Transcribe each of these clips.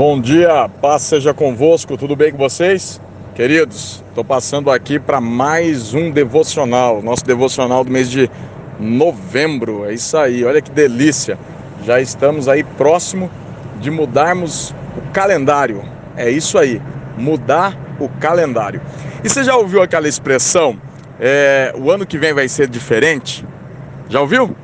Bom dia, paz seja convosco, tudo bem com vocês? Queridos, estou passando aqui para mais um devocional, nosso devocional do mês de novembro. É isso aí, olha que delícia. Já estamos aí próximo de mudarmos o calendário. É isso aí, mudar o calendário. E você já ouviu aquela expressão? É, o ano que vem vai ser diferente? Já ouviu?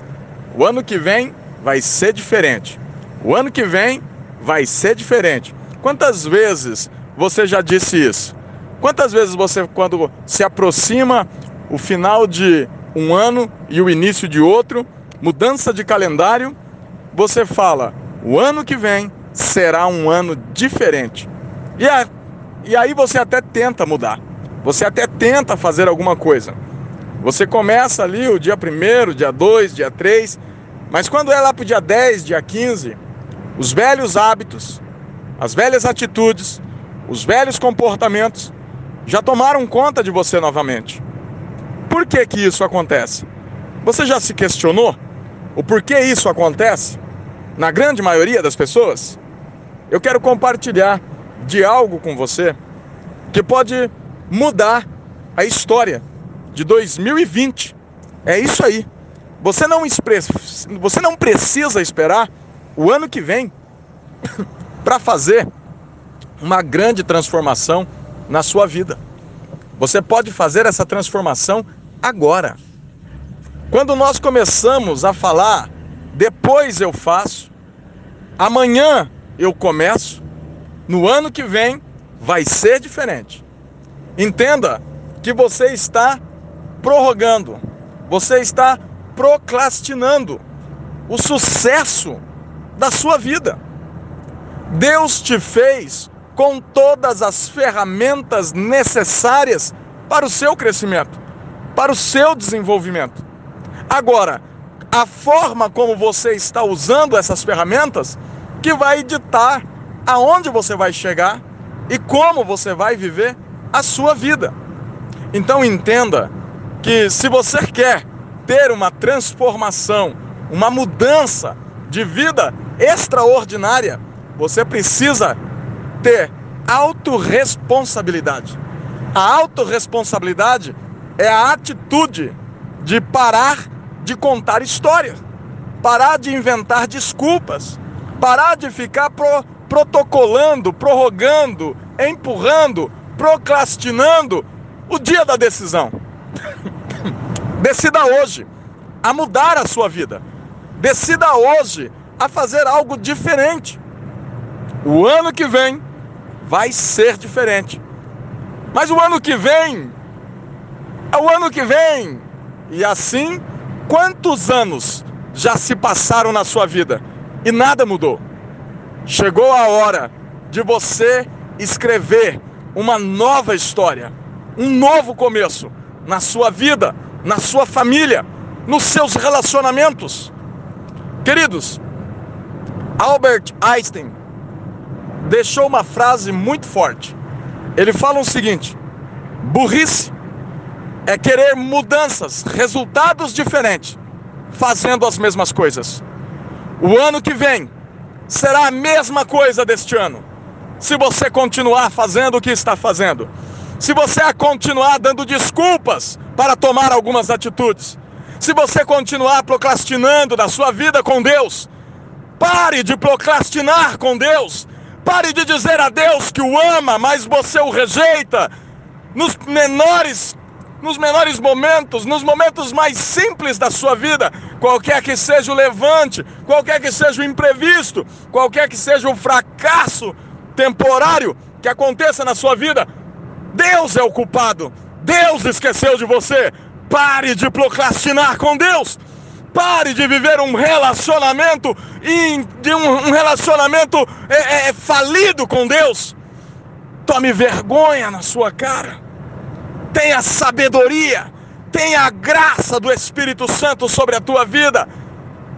O ano que vem vai ser diferente. O ano que vem vai ser diferente. Quantas vezes você já disse isso? Quantas vezes você, quando se aproxima o final de um ano e o início de outro, mudança de calendário, você fala: o ano que vem será um ano diferente. E, é, e aí você até tenta mudar, você até tenta fazer alguma coisa. Você começa ali o dia 1, dia 2, dia 3, mas quando é lá para o dia 10, dia 15, os velhos hábitos, as velhas atitudes, os velhos comportamentos já tomaram conta de você novamente. Por que que isso acontece? Você já se questionou o porquê isso acontece na grande maioria das pessoas? Eu quero compartilhar de algo com você que pode mudar a história de 2020. É isso aí. Você não, você não precisa esperar o ano que vem para fazer uma grande transformação na sua vida. Você pode fazer essa transformação agora. Quando nós começamos a falar, depois eu faço, amanhã eu começo, no ano que vem vai ser diferente. Entenda que você está prorrogando, você está procrastinando o sucesso da sua vida. Deus te fez com todas as ferramentas necessárias para o seu crescimento, para o seu desenvolvimento. Agora, a forma como você está usando essas ferramentas que vai ditar aonde você vai chegar e como você vai viver a sua vida. Então entenda que se você quer ter uma transformação, uma mudança de vida extraordinária, você precisa ter autorresponsabilidade. A autorresponsabilidade é a atitude de parar de contar histórias, parar de inventar desculpas, parar de ficar pro, protocolando, prorrogando, empurrando, procrastinando o dia da decisão. Decida hoje a mudar a sua vida. Decida hoje a fazer algo diferente. O ano que vem vai ser diferente. Mas o ano que vem, é o ano que vem. E assim, quantos anos já se passaram na sua vida e nada mudou? Chegou a hora de você escrever uma nova história, um novo começo na sua vida, na sua família, nos seus relacionamentos. Queridos, Albert Einstein deixou uma frase muito forte. Ele fala o seguinte: burrice é querer mudanças, resultados diferentes, fazendo as mesmas coisas. O ano que vem será a mesma coisa deste ano. Se você continuar fazendo o que está fazendo, se você continuar dando desculpas para tomar algumas atitudes, se você continuar procrastinando na sua vida com Deus, pare de procrastinar com Deus. Pare de dizer a Deus que o ama, mas você o rejeita. Nos menores nos menores momentos, nos momentos mais simples da sua vida, qualquer que seja o levante, qualquer que seja o imprevisto, qualquer que seja o fracasso temporário que aconteça na sua vida, Deus é o culpado. Deus esqueceu de você. Pare de procrastinar com Deus. Pare de viver um relacionamento de um, relacionamento é, é, é, falido com Deus. Tome vergonha na sua cara. Tenha sabedoria. Tenha a graça do Espírito Santo sobre a tua vida.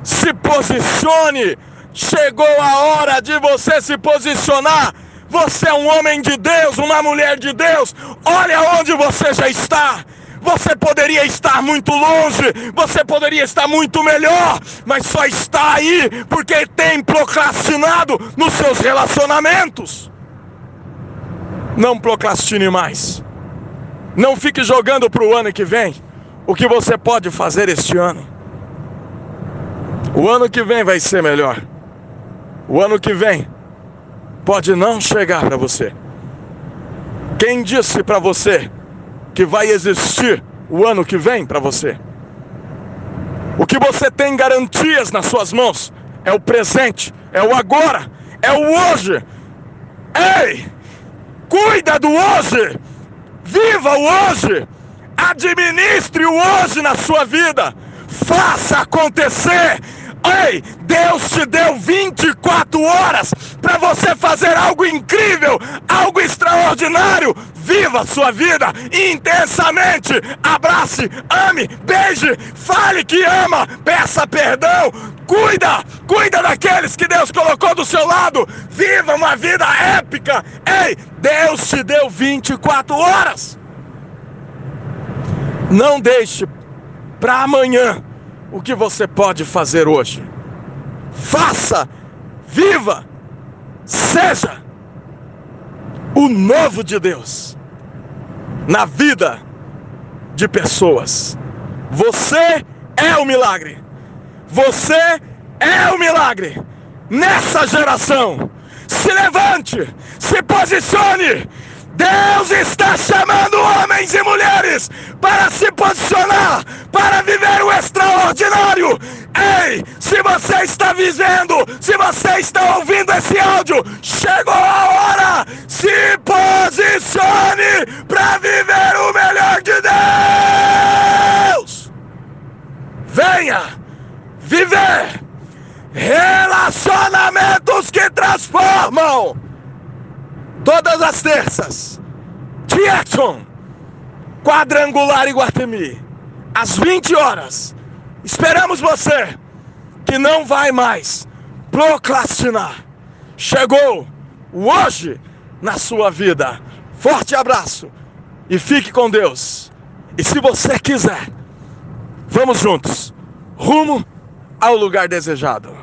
Se posicione. Chegou a hora de você se posicionar. Você é um homem de Deus, uma mulher de Deus. Olha onde você já está. Você poderia estar muito longe, você poderia estar muito melhor, mas só está aí porque tem procrastinado nos seus relacionamentos. Não procrastine mais. Não fique jogando para o ano que vem o que você pode fazer este ano. O ano que vem vai ser melhor. O ano que vem pode não chegar para você. Quem disse para você que vai existir o ano que vem para você? O que você tem garantias nas suas mãos é o presente, é o agora, é o hoje. Ei! Cuida do hoje! Viva o hoje! Administre o hoje na sua vida! Faça acontecer! Ei, Deus te deu 24 horas para você fazer algo incrível, algo extraordinário. Viva a sua vida intensamente. Abrace, ame, beije, fale que ama, peça perdão. Cuida, cuida daqueles que Deus colocou do seu lado. Viva uma vida épica. Ei, Deus te deu 24 horas. Não deixe para amanhã o que você pode fazer hoje. Faça, viva, seja o novo de Deus na vida de pessoas. Você é o milagre. Você é o milagre nessa geração. Se levante, se posicione Deus está chamando homens e mulheres para se posicionar, para viver o extraordinário. Ei, se você está vivendo, se você está ouvindo esse áudio, chegou a hora. Se posicione para viver o melhor de Deus. Venha viver relacionamentos que transformam todas as terças. Jackson, quadrangular Iguatemi, às 20 horas. Esperamos você que não vai mais procrastinar. Chegou hoje na sua vida. Forte abraço e fique com Deus. E se você quiser, vamos juntos rumo ao lugar desejado.